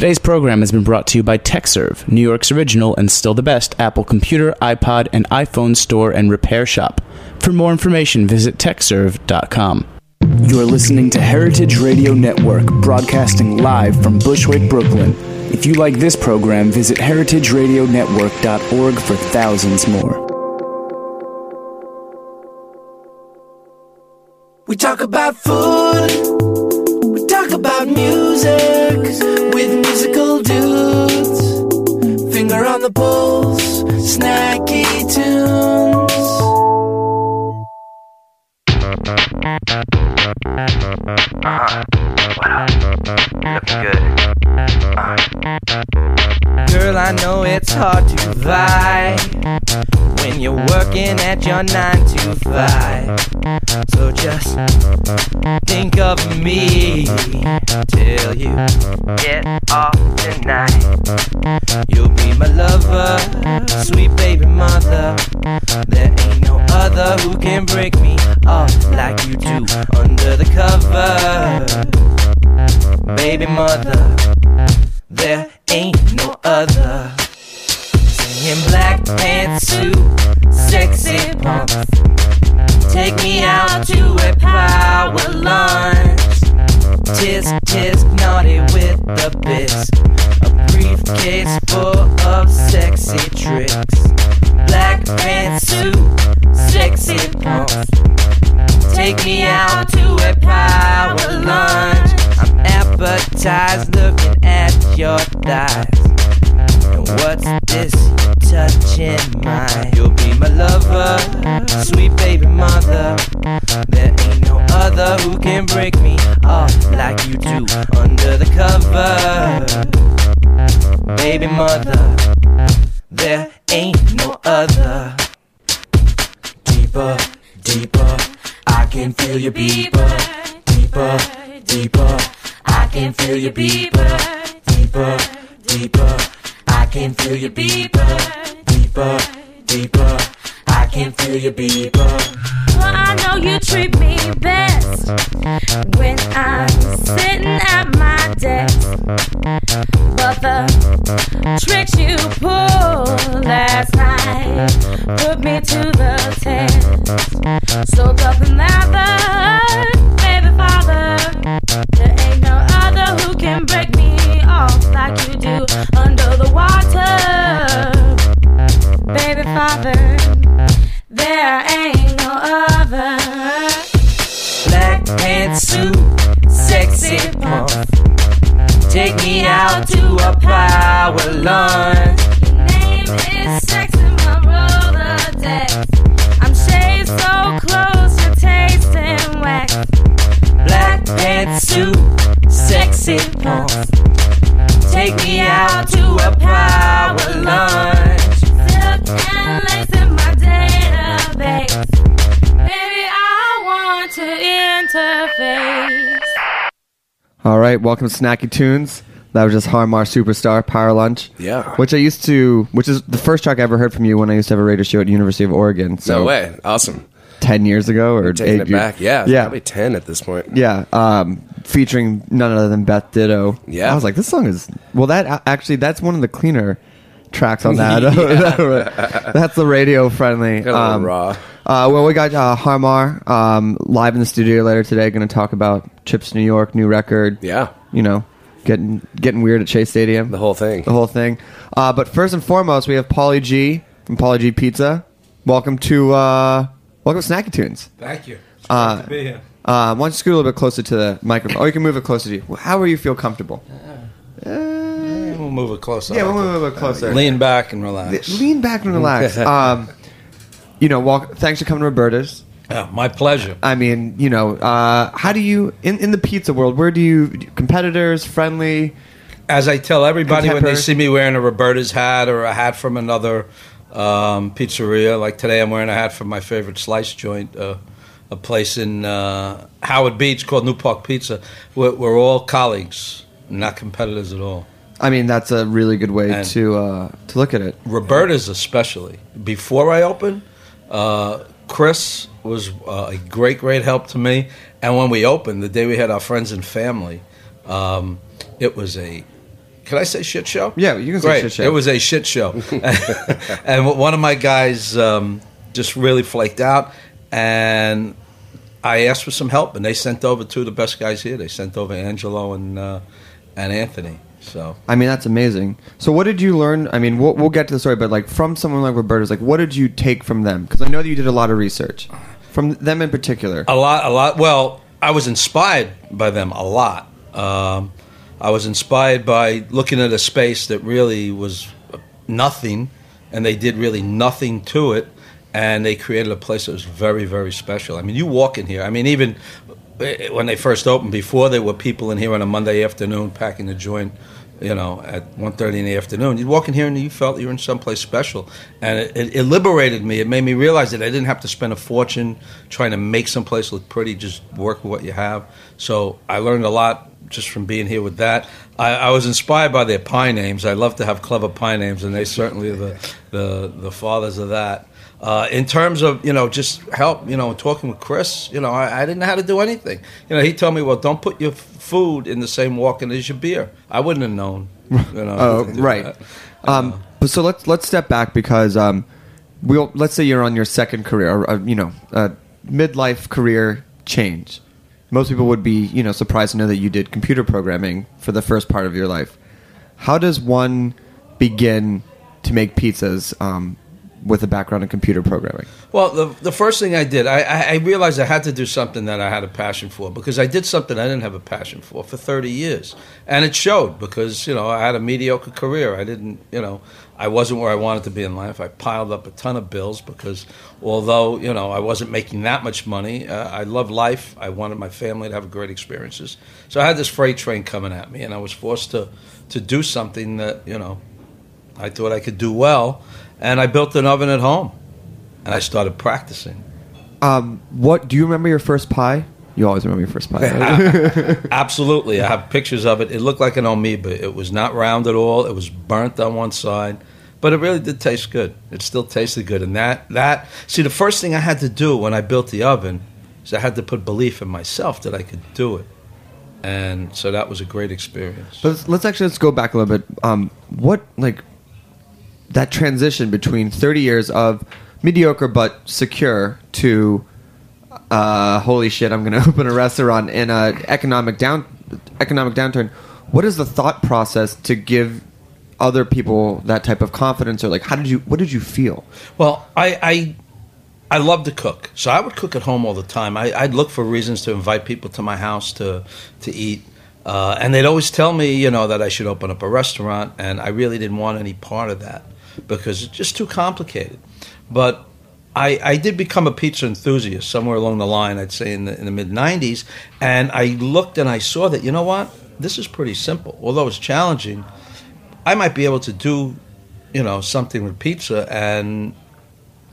Today's program has been brought to you by TechServe, New York's original and still the best Apple computer, iPod, and iPhone store and repair shop. For more information, visit techserve.com. You're listening to Heritage Radio Network, broadcasting live from Bushwick, Brooklyn. If you like this program, visit heritageradionetwork.org for thousands more. We talk about food, we talk about music with musical dudes. Finger on the pulse, snacky tunes. Ah, Looking good. Girl, I know it's hard to vibe when you're working at your nine to five. So just think of me till you get off tonight. You'll be my lover, sweet baby mother. There ain't no other who can break me off like you do under the cover. Baby mother, there ain't no other. Singing black pantsuit, sexy pump. Take me out to a power lunch. Tisk tisk naughty with the bits. A briefcase full of sexy tricks. Black pantsuit, sexy pump. Take me out to a power lunch. I'm appetized looking at your thighs. And what's this touching mine? You'll be my lover, sweet baby mother. There ain't no other who can break me off like you do under the cover. Baby mother, there ain't no other. Deeper, deeper, I can feel your beeper. Deeper, deeper, I can feel you beeper. Deeper, deeper, I can feel you beeper. Deeper, deeper, I can feel you beeper. Well, I know you treat me best when I'm sitting at my desk. But the tricks you pulled last night put me to the test. So doesn't matter, baby father. There ain't no other who can break me off like you do under the water, baby father. There ain't no other. Black pantsuit, sexy pump. Take me out to a power lunch. Your name is Sex in my Rolodex. I'm shaved so close, you're tasting wax. Black pantsuit, sexy pump. Take me out to a power lunch. Silk and lace in. Baby, I want to interface. All right, welcome to Snacky Tunes. That was just Harmar Superstar Power Lunch. Yeah. Which I used to, which is the first track I ever heard from you when I used to have a radio show at University of Oregon. So No way. Awesome. Ten years ago or Taking eight it years- back. Yeah. yeah, Probably 10 at this point. yeah. Um, featuring none other than Beth Ditto. Yeah. I was like, this song is well. That actually, that's one of the cleaner tracks on that. that's the radio friendly. Got a little raw. Uh, well, we got uh, Harmar um, live in the studio later today. Going to talk about Chips New York new record. Yeah. You know, getting getting weird at Chase Stadium. The whole thing. the whole thing. Uh, but first and foremost, we have Paulie Gee from Paulie Gee Pizza. Welcome to uh, welcome to Snacky Tunes. Thank you. It's Uh, to be here. Uh, why don't you scoot a little bit closer to the microphone, or you can move it closer to you. How you feel comfortable? We'll move it closer. Yeah, we'll move it a little closer. Lean back and relax. Lean back and relax. um, you know, walk, thanks for coming to Roberta's. Yeah, my pleasure. I mean, you know, uh, how do you in in the pizza world? Where do you competitors friendly? As I tell everybody when they see me wearing a Roberta's hat or a hat from another um, pizzeria, like today I'm wearing a hat from my favorite slice joint, uh, a place in uh, Howard Beach called New Park Pizza. We're, we're all colleagues, not competitors at all. I mean, that's a really good way And- to uh, to look at it. Roberta's especially. Before I opened, uh, Chris was uh, a great, great help to me. And when we opened, the day we had our friends and family, um, it was a can I say shit show? Yeah, you can say Great. shit show. It was a shit show, and one of my guys um, just really flaked out, and I asked for some help, and they sent over two of the best guys here. They sent over Angelo and uh, and Anthony. So I mean, that's amazing. So, what did you learn? I mean, we'll, we'll get to the story, but like from someone like Roberta's, like, what did you take from them? Because I know that you did a lot of research from them in particular. a lot, a lot. Well, I was inspired by them a lot. Um, I was inspired by looking at a space that really was nothing, and they did really nothing to it, and they created a place that was very, very special. I mean, you walk in here. I mean, even eh, when they first opened, before there were people in here on a Monday afternoon packing the joint. You know, at 1.30 in the afternoon, you'd walk in here and you felt you were in someplace special, and it, it, it liberated me. It made me realize that I didn't have to spend a fortune trying to make someplace look pretty. Just work with what you have. So I learned a lot just from being here with that. I, I was inspired by their pie names. I love to have clever pie names, and they certainly are the the, the fathers of that. Uh, in terms of you know just help, you know, talking with Chris, you know, I, I didn't know how to do anything. You know, he told me, well, don't put your food in the same walk-in as your beer. I wouldn't have known. You know, Oh, right. that. Um, but so let's let's step back because um, we'll let's say you're on your second career, or, uh, you know, a midlife career change. Most people would be, you know, surprised to know that you did computer programming for the first part of your life. How does one begin to make pizzas um, with a background in computer programming? Well, the, the first thing I did, I, I realized I had to do something that I had a passion for because I did something I didn't have a passion for for 30 years. And it showed because, you know, I had a mediocre career. I didn't, you know, I wasn't where I wanted to be in life. I piled up a ton of bills because although, you know, I wasn't making that much money, uh, I loved life. I wanted my family to have great experiences. So I had this freight train coming at me and I was forced to, to do something that, you know, I thought I could do well. And I built an oven at home and I started practicing. Um, what do you remember your first pie? You always remember your first pie. Absolutely, I have pictures of it. It looked like an amoeba. It was not round at all. It was burnt on one side, but it really did taste good. It still tasted good. And that that see, the first thing I had to do when I built the oven is I had to put belief in myself that I could do it, and so that was a great experience. But let's, let's actually let's go back a little bit. Um, what like that transition between 30 years of mediocre but secure to uh, holy shit, I'm going to open a restaurant in a economic down economic downturn. What is the thought process to give other people that type of confidence, or like how did you what did you feel? Well, I, I I love to cook, so I would cook at home all the time. I, I'd look for reasons to invite people to my house to to eat, uh, and they'd always tell me, you know, that I should open up a restaurant, and I really didn't want any part of that because it's just too complicated. But I, I did become a pizza enthusiast somewhere along the line, I'd say in the, in the mid 90s. And I looked and I saw that, you know what? This is pretty simple. Although it's challenging, I might be able to do, you know, something with pizza and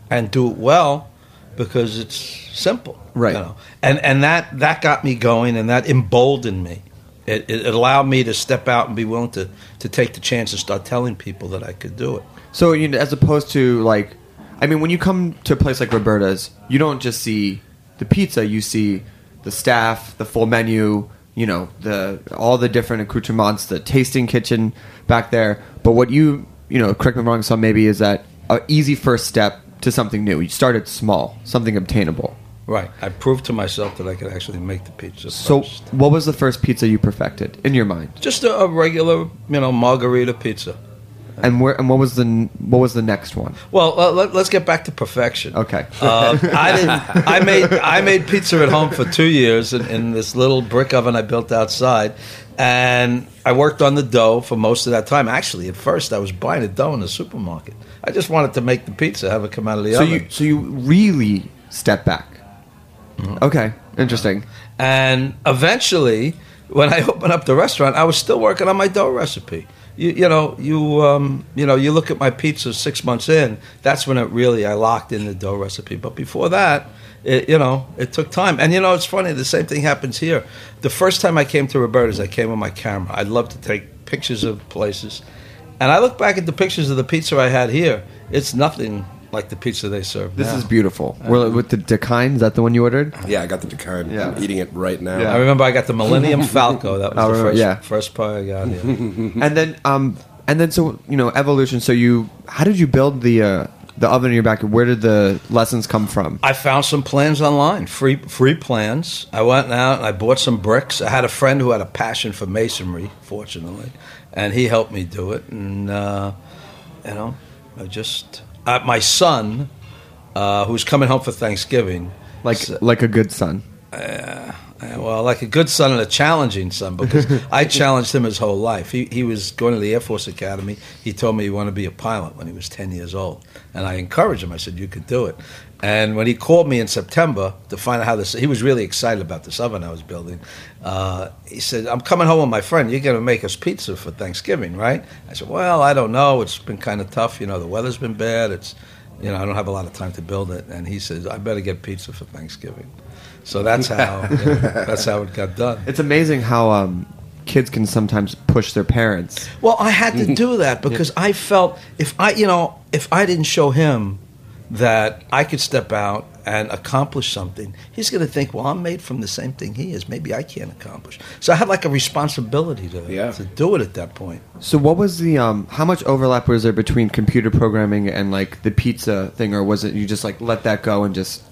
and do it well because it's simple. Right. You know? And and that, that got me going and that emboldened me. It, it allowed me to step out and be willing to, to take the chance and start telling people that I could do it. So you know, as opposed to like, I mean, when you come to a place like Roberta's, you don't just see the pizza; you see the staff, the full menu, you know, the all the different accoutrements, the tasting kitchen back there. But what you, you know, correct me if I'm wrong, some maybe is that an easy first step to something new. You started small, something obtainable. Right. I proved to myself that I could actually make the pizza So, first. what was the first pizza you perfected in your mind? Just a, a regular, you know, margherita pizza. And where and what was the what was the next one? Well, uh, let, us get back to perfection. Okay. Uh, I didn't. I made I made pizza at home for two years in, in this little brick oven I built outside, and I worked on the dough for most of that time. Actually, at first, I was buying the dough in the supermarket. I just wanted to make the pizza, have it come out of the So oven. you so you really step back. Mm-hmm. Okay, interesting. And eventually, when I opened up the restaurant, I was still working on my dough recipe. You, you know, you um, you know, you look at my pizza six months in. That's when it really I locked in the dough recipe. But before that, it, you know, it took time. And you know, it's funny. The same thing happens here. The first time I came to Roberta's, I came with my camera. I love to take pictures of places. And I look back at the pictures of the pizza I had here. It's nothing like the pizza they serve. This now. is beautiful. Well, with the decline, is that the one you ordered? Yeah, I got the Dakar. Yeah. I'm eating it right now. Yeah. I remember I got the Millennium Falco. That was I the remember- first, yeah. first pie I got. Yeah. and then, um, and then, so you know, evolution. So you, how did you build the uh, the oven in your back? Where did the lessons come from? I found some plans online, free free plans. I went out and I bought some bricks. I had a friend who had a passion for masonry, fortunately, and he helped me do it. And uh, you know, I just uh, my son, uh, who's coming home for Thanksgiving, Like, s- like a good son. uh, well, like a good son and a challenging son, because I challenged him his whole life. He, he was going to the Air Force Academy. He told me he wanted to be a pilot when he was 10 years old. And I encouraged him. I said, You could do it. And when he called me in September to find out how this, he was really excited about this oven I was building. Uh, he said, I'm coming home with my friend. You're going to make us pizza for Thanksgiving, right? I said, Well, I don't know. It's been kind of tough. You know, the weather's been bad. It's, you know, I don't have a lot of time to build it. And he says, I better get pizza for Thanksgiving. So that's how you know, that's how it got done. It's amazing how um, kids can sometimes push their parents. Well, I had to do that because I felt if I, you know, if I didn't show him that I could step out and accomplish something, he's going to think, well, I'm made from the same thing he is. Maybe I can't accomplish. So I had like a responsibility to Yeah. to do it at that point. So, what was the um? How much overlap was there between computer programming and like the pizza thing, or was it you just like let that go and just?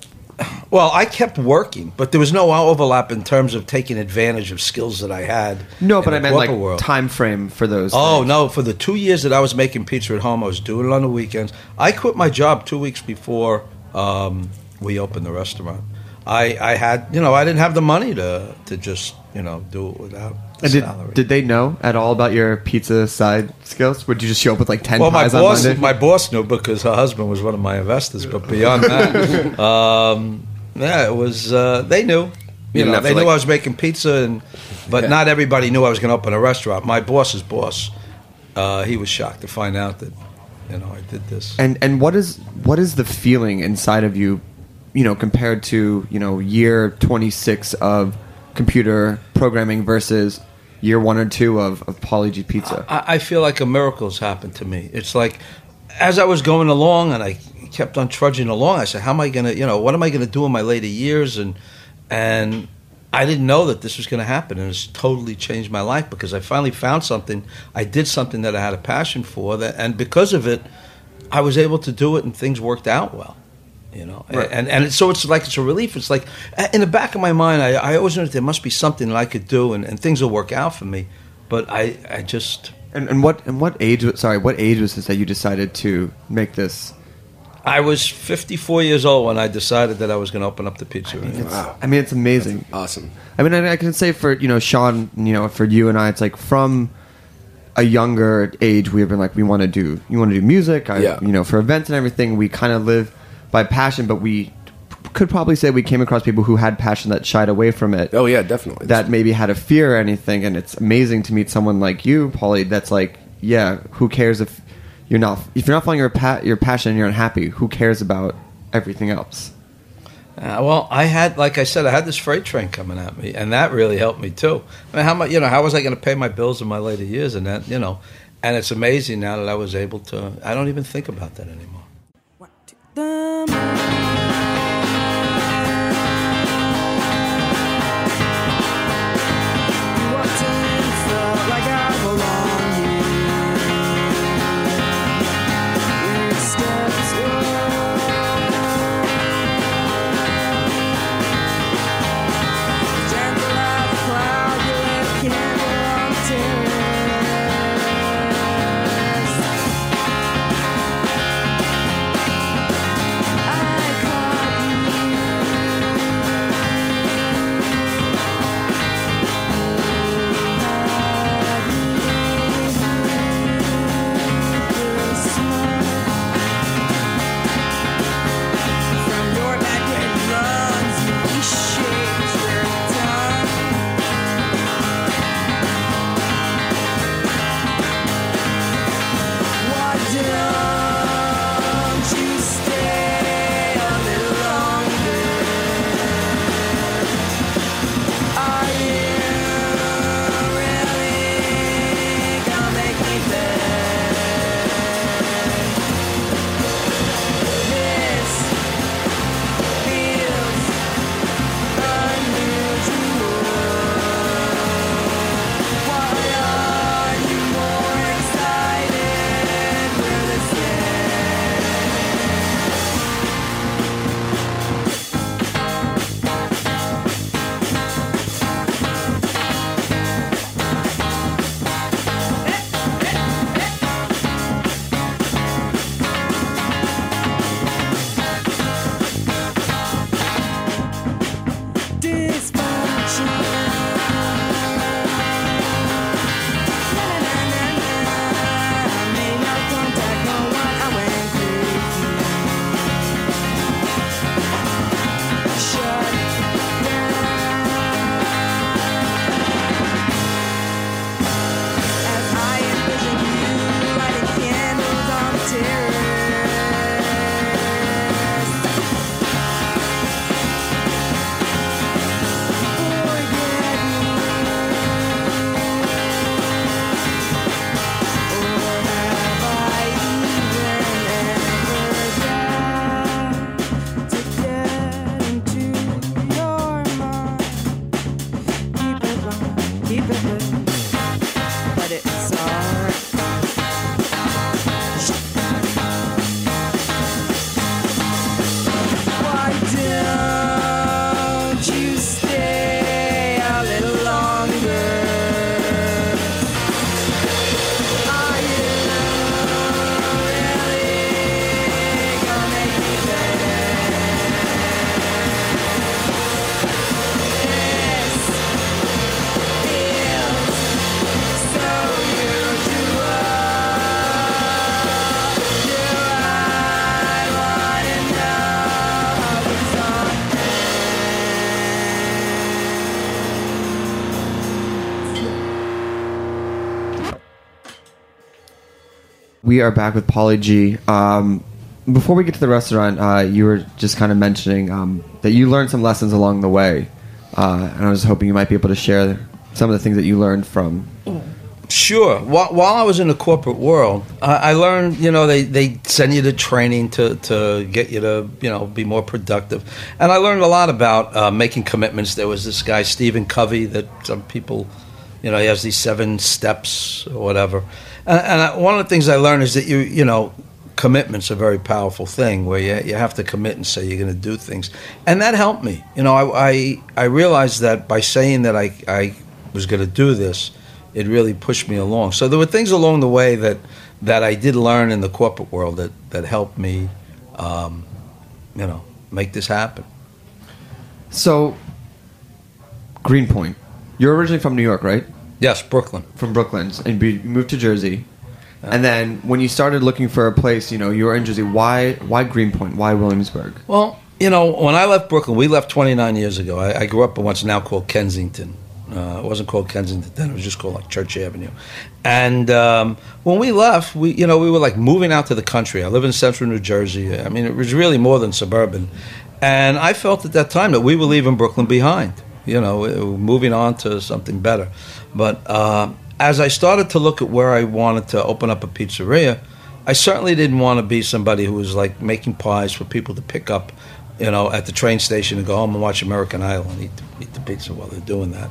Well, I kept working, but there was no overlap in terms of taking advantage of skills that I had. No, but I meant like world. time frame for those. Oh things. no! For the two years that I was making pizza at home, I was doing it on the weekends. I quit my job two weeks before um, we opened the restaurant. I, I had, you know, I didn't have the money to to just, you know, do it without And did, salary. did they know at all about your pizza side skills? Would you just show up with like ten well, my pies on boss, Monday? my boss knew because her husband was one of my investors. But beyond that, um, yeah, it was. Uh, they knew. You, didn't know, they knew like- I was making pizza, and but Yeah. not everybody knew I was going to open a restaurant. My boss's boss, uh, he was shocked to find out that, you know, I did this. and and what is what is the feeling inside of you, you know, compared to you know year twenty six of computer programming versus year one or two of, of Paulie Gee Pizza? I, I feel like a miracle's happened to me. It's like as I was going along and I kept on trudging along, I said, "How am I to, you know, what am I to do in my later years?" And and I didn't know that this was going to happen, and it's totally changed my life because I finally found something. I did something that I had a passion for, that, and because of it, I was able to do it, and things worked out well. You know, Right. and and it's, so it's like it's a relief. It's like in the back of my mind, I, I always knew that there must be something that I could do, and, and things will work out for me. But I, I just And, and what and what age? was- Sorry, what age was this that you decided to make this? I was 54 years old when I decided that I was going to open up the pizzeria. Wow. I mean, it's amazing. Awesome. I mean, I, I can say for you know Sean, you know, for you and I, it's like from a younger age, we've been like, we want to do, you want to do music, I, Yeah. you know, for events and everything. We kind of live by passion, but we could probably say we came across people who had passion that shied away from it. Oh yeah, definitely. That maybe had a fear or anything, and it's amazing to meet someone like you, Paulie. That's like, yeah, who cares if you're not if you're not following your pa- your passion and you're unhappy? Who cares about everything else? Uh, well, I had, like I said, I had this freight train coming at me, and that really helped me too. I mean, how much, you know, how was I going to pay my bills in my later years? And that, you know, and it's amazing now that I was able to. I don't even think about that anymore. Candle We are back with Paulie Gee. Um, before we get to the restaurant, uh, you were just kind of mentioning um, that you learned some lessons along the way, uh, and I was hoping you might be able to share some of the things that you learned from. Sure. While, while I was in the corporate world, I, I learned, you know, they, they send you to training to, to get you to, you know, be more productive. And I learned a lot about uh, making commitments. There was this guy, Stephen Covey, that some people, you know, he has these seven steps or whatever. And, I, one of the things I learned is that you, you know, commitment's a very powerful thing where you, you have to commit and say you're going to do things. And that helped me. You know, I, I, I realized that by saying that I, I was going to do this, it really pushed me along. So there were things along the way that, that I did learn in the corporate world that, that helped me, um, you know, make this happen. So, Greenpoint. You're originally from New York, right? Yes, Brooklyn. From Brooklyn, and you moved to Jersey. And then when you started looking for a place, you know, you were in Jersey. Why? Why Greenpoint? Why Williamsburg? Well, you know, when I left Brooklyn, we left 29 years ago. I, I grew up in what's now called Kensington. Uh, it wasn't called Kensington then; it was just called like Church Avenue. And um, when we left, we, you know, we were like moving out to the country. I live in central New Jersey. I mean, it was really more than suburban. And I felt at that time that we were leaving Brooklyn behind. You know, moving on to something better. But uh, as I started to look at where I wanted to open up a pizzeria, I certainly didn't want to be somebody who was like making pies for people to pick up, you know, at the train station and go home and watch American Idol and eat, eat the pizza while they're doing that.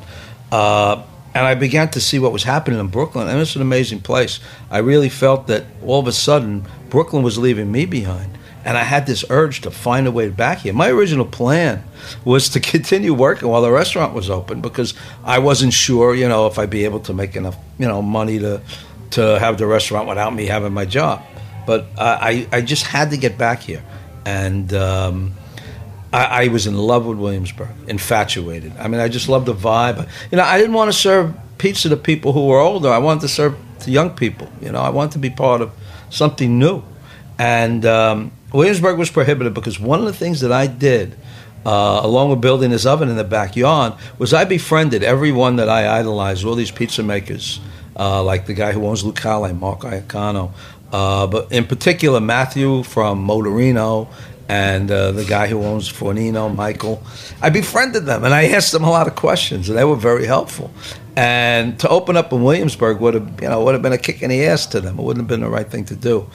Uh, and I began to see what was happening in Brooklyn, and it's an amazing place. I really felt that all of a sudden Brooklyn was leaving me behind, and I had this urge to find a way back here. My original plan was to continue working while the restaurant was open because I wasn't sure, you know, if I'd be able to make enough, you know, money to to have the restaurant without me having my job. But I, I just had to get back here, and. Um, I, I was in love with Williamsburg, infatuated. I mean, I just loved the vibe. You know, I didn't want to serve pizza to people who were older. I wanted to serve to young people. You know, I wanted to be part of something new. And um, Williamsburg was prohibited because one of the things that I did, uh, along with building this oven in the backyard, was I befriended everyone that I idolized, all these pizza makers, uh, like the guy who owns Lucali, Mark Iacono, uh, but in particular Matthew from Motorino and uh, the guy who owns Fornino, Michael. I befriended them and I asked them a lot of questions, and they were very helpful. And to open up in Williamsburg would have, you know, would have been a kick in the ass to them. It wouldn't have been the right thing to do.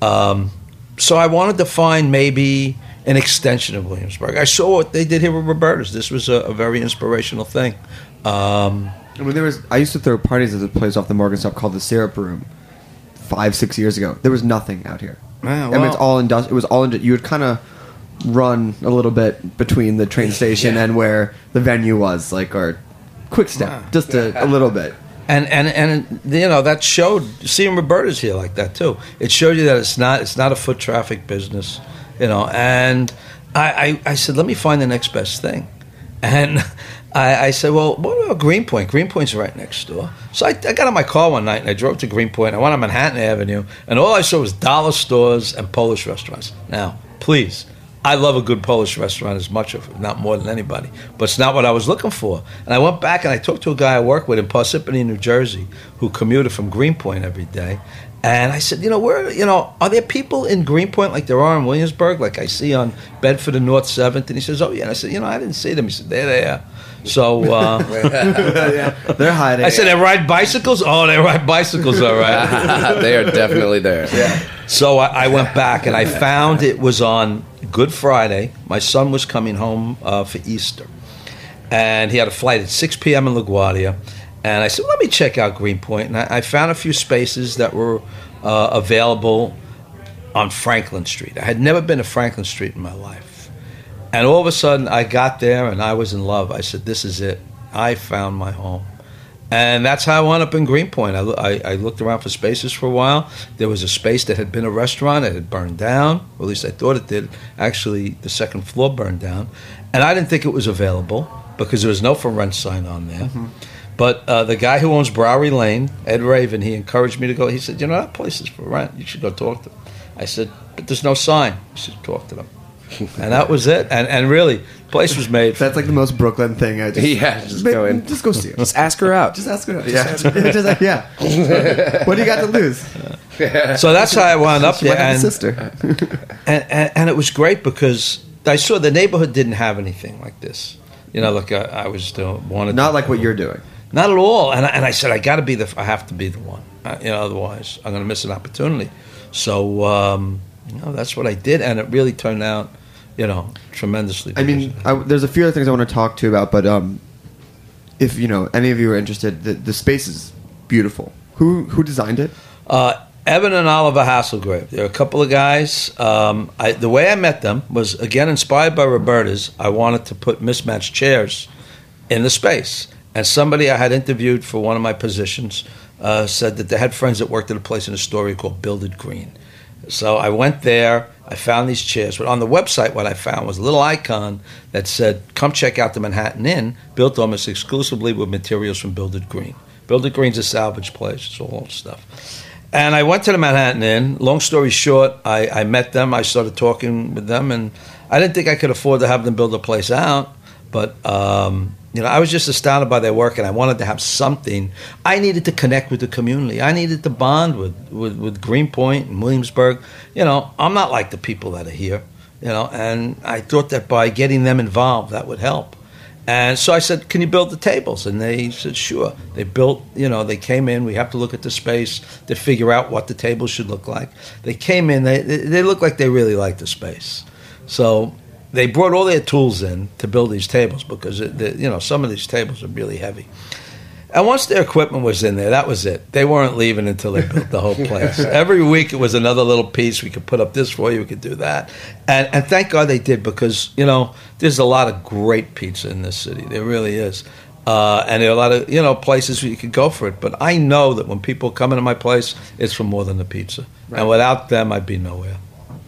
Um, so I wanted to find maybe an extension of Williamsburg. I saw what they did here with Roberta's. This was a, a very inspirational thing. Um, I mean, there was. I used to throw parties at a place off the Morgan Stop called the Syrup Room, five six years ago. There was nothing out here. Yeah, I mean, it's well- all industrial. It was all. Indu- you would kind of run a little bit between the train station and where the venue was, like or quick step, just a, a little bit. And and and you know that showed seeing Roberta's here like that too. It showed you that it's not it's not a foot traffic business, you know. And I I, I said, let me find the next best thing, and. I, I said, "Well, what about Greenpoint? Greenpoint's right next door." So I, I got in my car one night and I drove to Greenpoint. I went on Manhattan Avenue, and all I saw was dollar stores and Polish restaurants. Now, please, I love a good Polish restaurant as much, if not more than anybody, but it's not what I was looking for. And I went back and I talked to a guy I work with in Parsippany, New Jersey, who commuted from Greenpoint every day. And I said, you know, where, you know, are there people in Greenpoint like there are in Williamsburg, like I see on Bedford and North Seventh? And he says, oh yeah. And I said, you know, I didn't see them. He said, there they are. So uh, They're hiding. I said, they ride bicycles. Oh, they ride bicycles, all right. they are definitely there. Yeah. So I, I went back and I found it was on Good Friday. My son was coming home uh, for Easter, and he had a flight at 6 p.m. in LaGuardia. And I said, "Let me check out Greenpoint." And I, I found a few spaces that were uh, available on Franklin Street. I had never been to Franklin Street in my life, and all of a sudden I got there and I was in love. I said, "This is it. I found my home." And that's how I wound up in Greenpoint. I, I, I looked around for spaces for a while. There was a space that had been a restaurant. It had burned down, or at least I thought it did. Actually, the second floor burned down. And I didn't think it was available because there was no for rent sign on there. But uh, the guy who owns Brouwerij Lane, Ed Raven, he encouraged me to go. He said, You know, that place is for rent. You should go talk to them. I said, But there's no sign. He said, Talk to them. and that was it. And and really, the place was made. That's like the most Brooklyn thing. I just, Yeah, just ma- go in. Just go see it. Just ask her out. Just ask her. out. Yeah. Just like, yeah. what do you got to lose? so that's how I wound up She might there. And, sister. and, and, and it was great because I saw the neighborhood didn't have anything like this. You know, like I, I was doing, wanted Not to- like what you're doing. Not at all. And I, and I said, I got to be the. I have to be the one. Uh, you know, otherwise I'm going to miss an opportunity. So um, you know, that's what I did, and it really turned out, you know, tremendously. I mean, I, there's a few other things I want to talk to you about, but um, if you know any of you are interested, the, the space is beautiful. Who who designed it? Uh, Evan and Oliver Haslegrave. They're a couple of guys. Um, I, the way I met them was again inspired by Roberta's. I wanted to put mismatched chairs in the space, and somebody I had interviewed for one of my positions uh, said that they had friends that worked at a place in Astoria called Build It Green. So I went there. I found these chairs, but on the website, what I found was a little icon that said, "Come check out the Manhattan Inn, built almost exclusively with materials from Build It Green." Build It Green's a salvage place; it's all old stuff. And I went to the Manhattan Inn. Long story short, I, I met them. I started talking with them, and I didn't think I could afford to have them build a place out. But um, you know, I was just astounded by their work, and I wanted to have something. I needed to connect with the community. I needed to bond with with, with Greenpoint and Williamsburg. You know, I'm not like the people that are here. You know, and I thought that by getting them involved, that would help. And so I said, "Can you build the tables?" And they said, "Sure." They built. You know, they came in. We have to look at the space to figure out what the tables should look like. They came in. They they, they look like they really like the space. So they brought all their tools in to build these tables because you know some of these tables are really heavy. And once their equipment was in there, that was it. They weren't leaving until they built the whole place. Every week it was another little piece. We could put up this for you. We could do that. And and thank God they did because you know there's a lot of great pizza in this city. There really is. Uh, and there are a lot of you know places where you could go for it. But I know that when people come into my place, it's for more than the pizza. And without them, I'd be nowhere.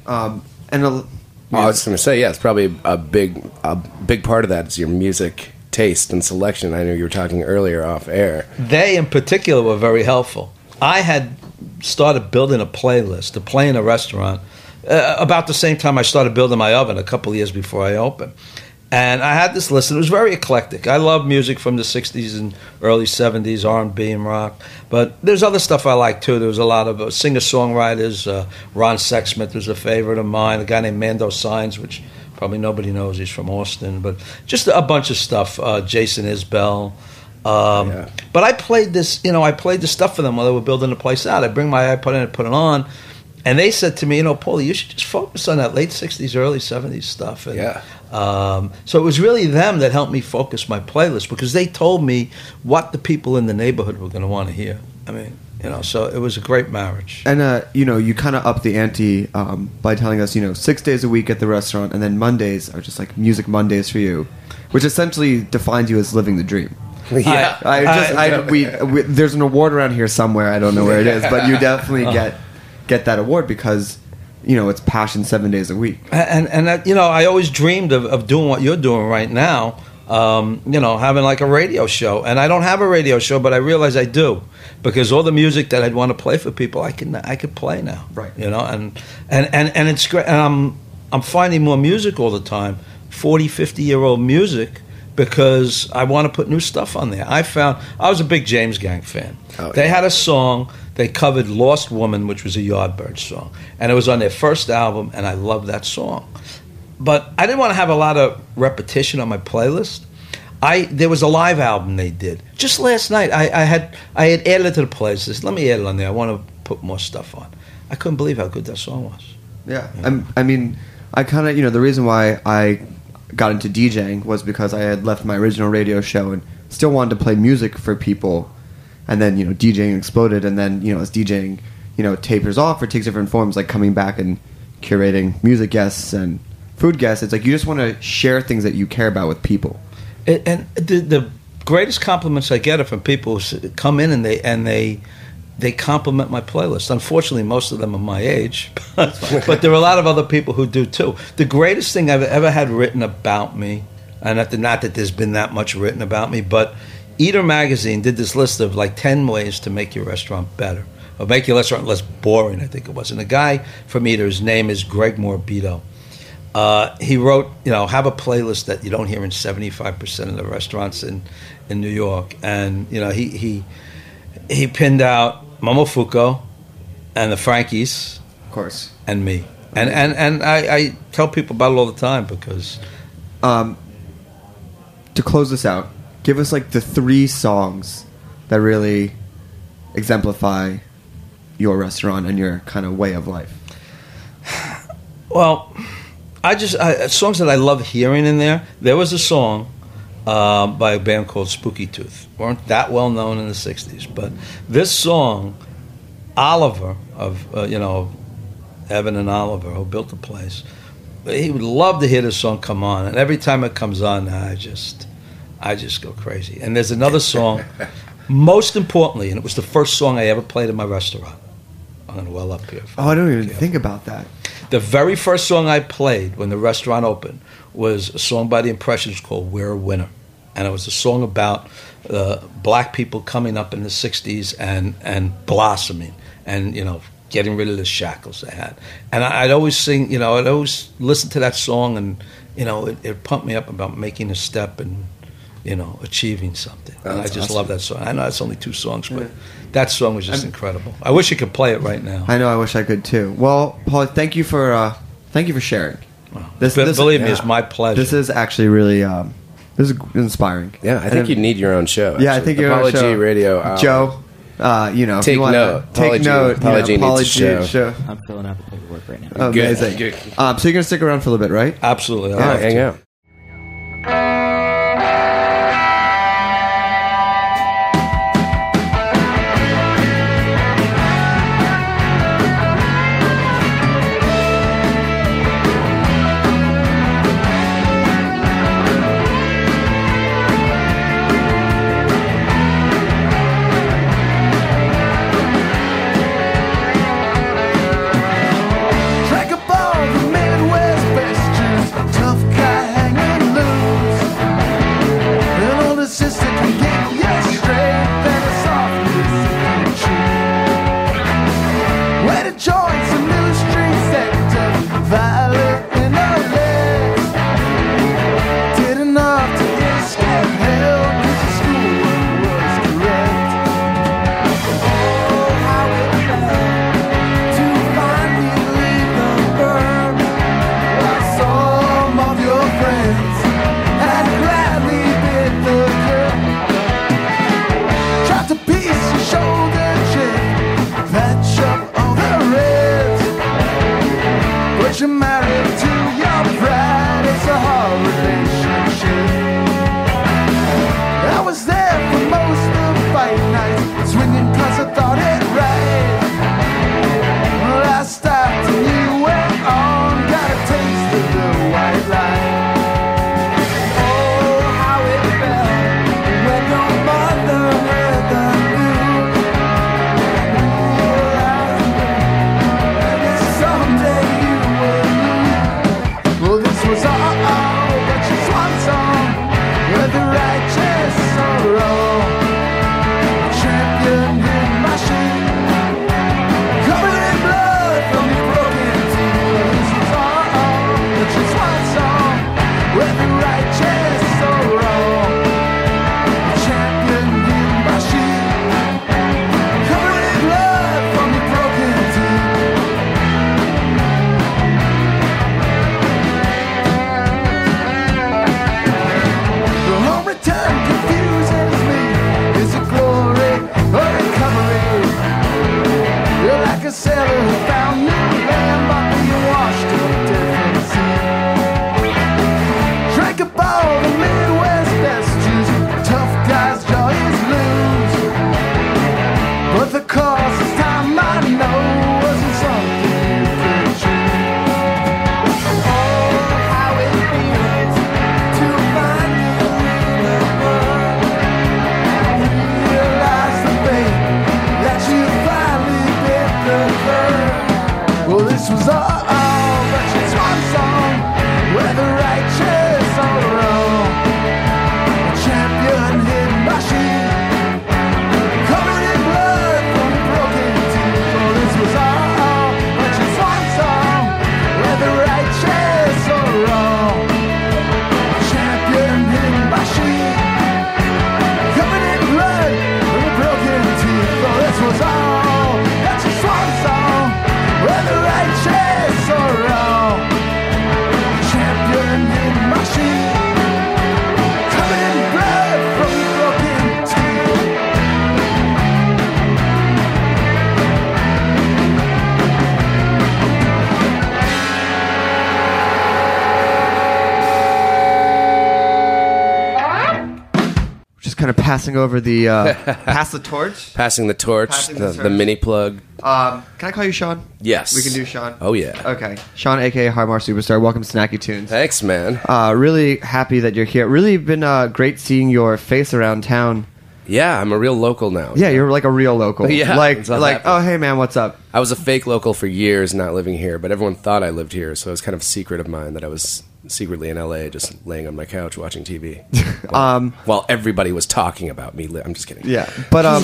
Um, and a, Oh, I was going to say, yeah, it's probably a big, a big part of that is your music taste and selection. I know you were talking earlier off air. they in particular were very helpful. I had started building a playlist to play in a restaurant uh, about the same time I started building my oven a couple of years before I opened. And I had this list, and it was very eclectic. I love music from the '60s and early '70s, R&B and rock. But there's other stuff I like too. There was a lot of uh, singer-songwriters. Uh, Ron Sexsmith was a favorite of mine. A guy named Mando Saenz, which probably nobody knows. He's from Austin, but just a bunch of stuff. Uh, Jason Isbell. Um, Yeah. But I played this, you know, I played the stuff for them while they were building the place out. I bring my iPod in and put it on, and they said to me, you know, Paulie, you should just focus on that late '60s, early '70s stuff. And, Yeah. Um, so it was really them that helped me focus my playlist because they told me what the people in the neighborhood were going to want to hear. I mean, you know, so it was a great marriage. and uh, you know, you kind of up the ante um, by telling us, you know, six days a week at the restaurant, and then Mondays are just like music Mondays for you, which essentially defines you as living the dream. Yeah. I just, I, we, we, there's an award around here somewhere. I don't know where it is, but you definitely get get that award because you know it's passion seven days a week. and and that, you know I always dreamed of, of doing what you're doing right now. Um, you know, having like a radio show, and I don't have a radio show, but I realize I do because all the music that I'd want to play for people, I can I could play now. Right. You know, and and and, and it's great. And I'm I'm finding more music all the time, 40, 50 year old music. Because I want to put new stuff on there. I found I was a big James Gang fan. Oh, they yeah. had a song they covered "Lost Woman," which was a Yardbird song, and it was on their first album, and I love that song but I didn't want to have a lot of repetition on my playlist. I there was a live album they did just last night. I, I had I had added it to the playlist. Let me add it on there. I want to put more stuff on. I couldn't believe how good that song was. Yeah, I'm, I mean, I kind of you know the reason why I got into DJing was because I had left my original radio show and still wanted to play music for people, and then you know DJing exploded, and then you know as DJing you know tapers off or takes different forms, like coming back and curating music guests and food guests. It's like you just want to share things that you care about with people. And, and the, the greatest compliments I get are from people who come in and they and they they compliment my playlist. Unfortunately, most of them are my age, but there are a lot of other people who do too. The greatest thing I've ever had written about me, and not that, not that there's been that much written about me, but Eater magazine did this list of like ten ways to make your restaurant better, or make your restaurant less boring. I think it was, and the guy from Eater, his name is Greg Morabito. uh, he wrote, you know, have a playlist that you don't hear in 75% of the restaurants in, in New York. And, you know, he, he, he pinned out Momofuku and the Frankies Of course. and me. And, and, and I, I tell people about it all the time because Um, to close this out, give us like the three songs that really exemplify your restaurant and your kind of way of life. Well, I just I, songs that I love hearing in there. There was a song um, by a band called Spooky Tooth. weren't that well known in the '60s, but this song, Oliver of uh, you know Evan and Oliver who built the place, he would love to hear this song come on, and every time it comes on, I just I just go crazy. And there's another song, most importantly, and it was the first song I ever played in my restaurant. I'm gonna well up here. Oh, I don't even Careful. think about that. The very first song I played when the restaurant opened was a song by the Impressions called "We're a Winner," and it was a song about uh, black people coming up in the '60s and and blossoming, and you know getting rid of the shackles they had. And I, I'd always sing, you know, I'd always listen to that song, and you know, it, it pumped me up about making a step and you know achieving something. and I just awesome. love that song. I know it's only two songs, but that song was just incredible. I wish I could play it right now. I know. I wish I could too. Well, Paul, thank you for uh, thank you for sharing. This, Be- this- believe me, it's my pleasure. This is actually really um, this is inspiring. Yeah, I think And- you need your own show. Yeah, I think you're on a show. Radio. Hour. Joe. Uh, you know, Take you wanna note. Take Apology- note. you know, Apology needs a show. I'm filling out the paperwork right now. Good. Amazing. Good. Um, so you're gonna stick around for a little bit, right? Absolutely. I Yeah, hang to. out. Passing over the uh, pass the torch. Passing the torch, Passing the, the the mini plug. Um, can I call you Sean? Yes. We can do Sean. Oh, yeah. Okay, Sean, aka Harmar Superstar. Welcome to Snacky Tunes. Thanks, man. Uh, really happy that you're here. Really been uh, great seeing your face around town. Yeah, I'm a real local now. Yeah, you're like a real local. Yeah, like it's all like happening. oh hey man, what's up? I was a fake local for years, not living here, but everyone thought I lived here, so it was kind of a secret of mine that I was secretly in LA, just laying on my couch watching TV. Um, while everybody was talking about me. I'm just kidding. Yeah, but um,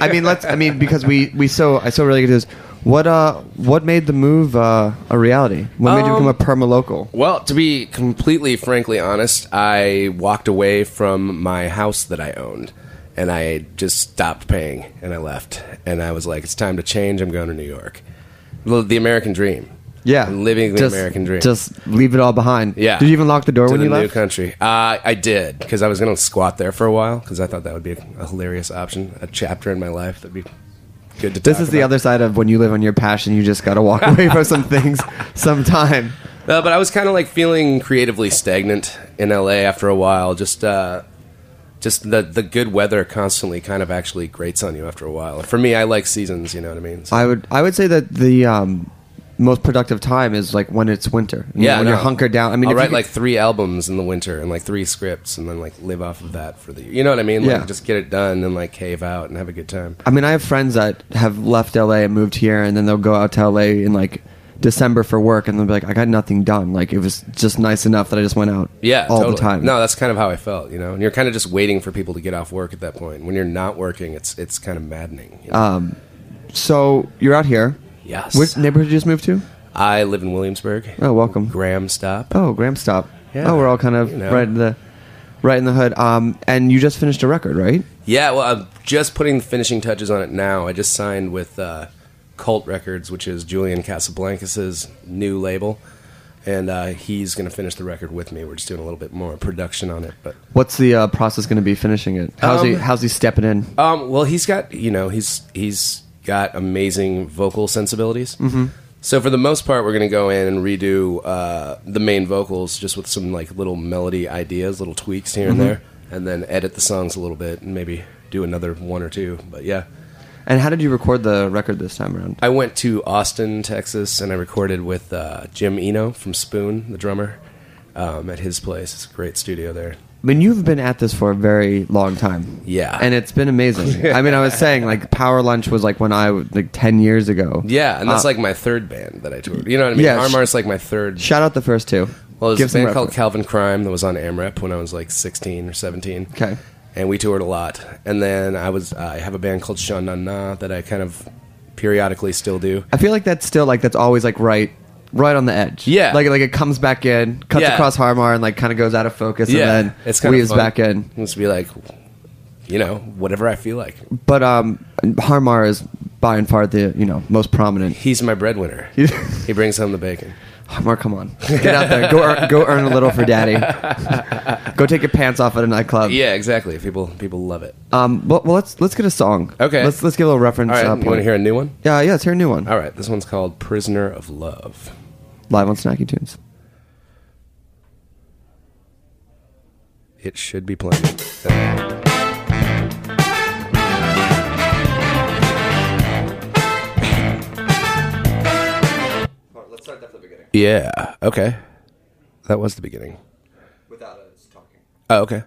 I mean, let's. I mean, because we we so I so really get this. What uh, what made the move uh, a reality? What made you Um, become a perma local? Well, to be completely frankly honest, I walked away from my house that I owned and I just stopped paying and I left. And I was like, it's time to change. I'm going to New York. The American dream. Yeah, I'm living the Just- American dream. Just leave it all behind. Yeah. Did you even lock the door to when the you new left? country. Uh, I did because I was going to squat there for a while because I thought that would be a, a hilarious option, a chapter in my life that'd be good to. This is the other side of when you live on your passion. You just got to walk away from some things sometime. Uh, but I was kind of like feeling creatively stagnant in LA after a while. Just, uh, just the the good weather constantly kind of actually grates on you after a while. For me, I like seasons. You know what I mean? So- I would I would say that the um, most productive time is like when it's winter. You know, yeah, when no. you're hunkered down. I mean, I'll you write could- like three albums in the winter and like three scripts, and then like live off of that for the. You know what I mean? Yeah. Just get it done and like cave out and have a good time. I mean, I have friends that have left LA and moved here, and then they'll go out to LA in like December for work, and they'll be like, "I got nothing done. Like it was just nice enough that I just went out, Yeah, all totally. the time." No, that's kind of how I felt. You know, and you're kind of just waiting for people to get off work at that point. When you're not working, it's it's kind of maddening. you know? Um, so you're out here. Yes. Which neighborhood did you just move to? I live in Williamsburg. Oh, welcome. Graham Stop. Oh, Graham Stop. Yeah, oh, we're all kind of you know. right in the right in the hood. Um, and you just finished a record, right? Yeah, well, I'm just putting the finishing touches on it now. I just signed with uh, Cult Records, which is Julian Casablancas' new label, and uh, he's going to finish the record with me. We're just doing a little bit more production on it, but What's the uh, process going to be finishing it? How's he Um, How's he stepping in? Um, well, he's got you know he's he's got amazing vocal sensibilities. Mm-hmm. So for the most part, we're going to go in and redo uh, the main vocals just with some like little melody ideas, little tweaks here and there, and then edit the songs a little bit and maybe do another one or two. But yeah, And how did you record the record this time around? I went to Austin, Texas, and I recorded with uh, Jim Eno from Spoon, the drummer, um, at his place. It's a great studio there. I mean, you've been at this for a very long time. Yeah. and it's been amazing. I mean, I was saying like Power Lunch was like when I was like ten years ago. Yeah, and that's Uh, like my third band that I toured. You know what I mean? Yeah, sh- like my third. Shout out the first two. Well, there's Give a band called. Calvin Crime that was on AMREP when I was like 16 or 17. Okay. And we toured a lot. And then I was I have a band called Sean Na Na that I kind of periodically still do. I feel like that's still like that's always like right, right on the edge. Yeah. like like it comes back in, cuts Yeah. across Harmar, and like kind of goes out of focus, yeah, and then it's kind weaves of fun. back in. Let's be like, you know, whatever I feel like. But um, Harmar is by and far the you know most prominent. He's my breadwinner. he brings home the bacon. Harmar, come on, get out there, go earn, go earn a little for daddy. go take your pants off at a nightclub. Yeah, exactly. People people love it. Um. Well, well, let's let's get a song. Okay. Let's let's get a little reference. All right, uh, you want point. to hear a new one? Yeah. Yeah. Let's hear a new one. All right, this one's called "Prisoner of Love." Live on Snacky Tunes. It should be playing. Let's start at the beginning. Yeah. Okay. That was the beginning. Without us talking. Oh, okay.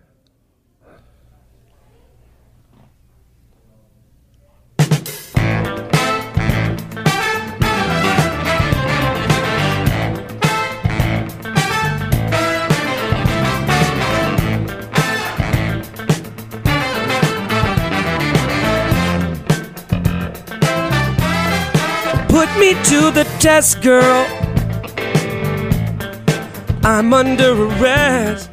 Me to the test, girl. I'm under arrest.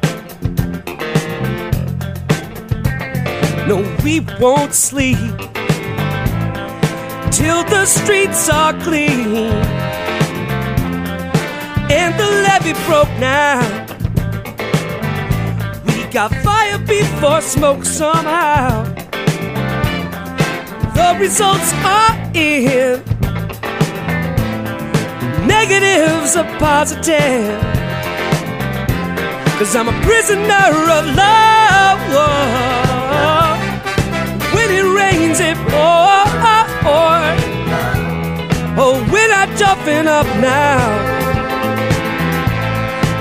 No, we won't sleep till the streets are clean and the levee broke now. We got fire before smoke somehow. The results are in negatives are positive. Cause I'm a prisoner of love. When it rains, it pours. Oh, when I toughen up now.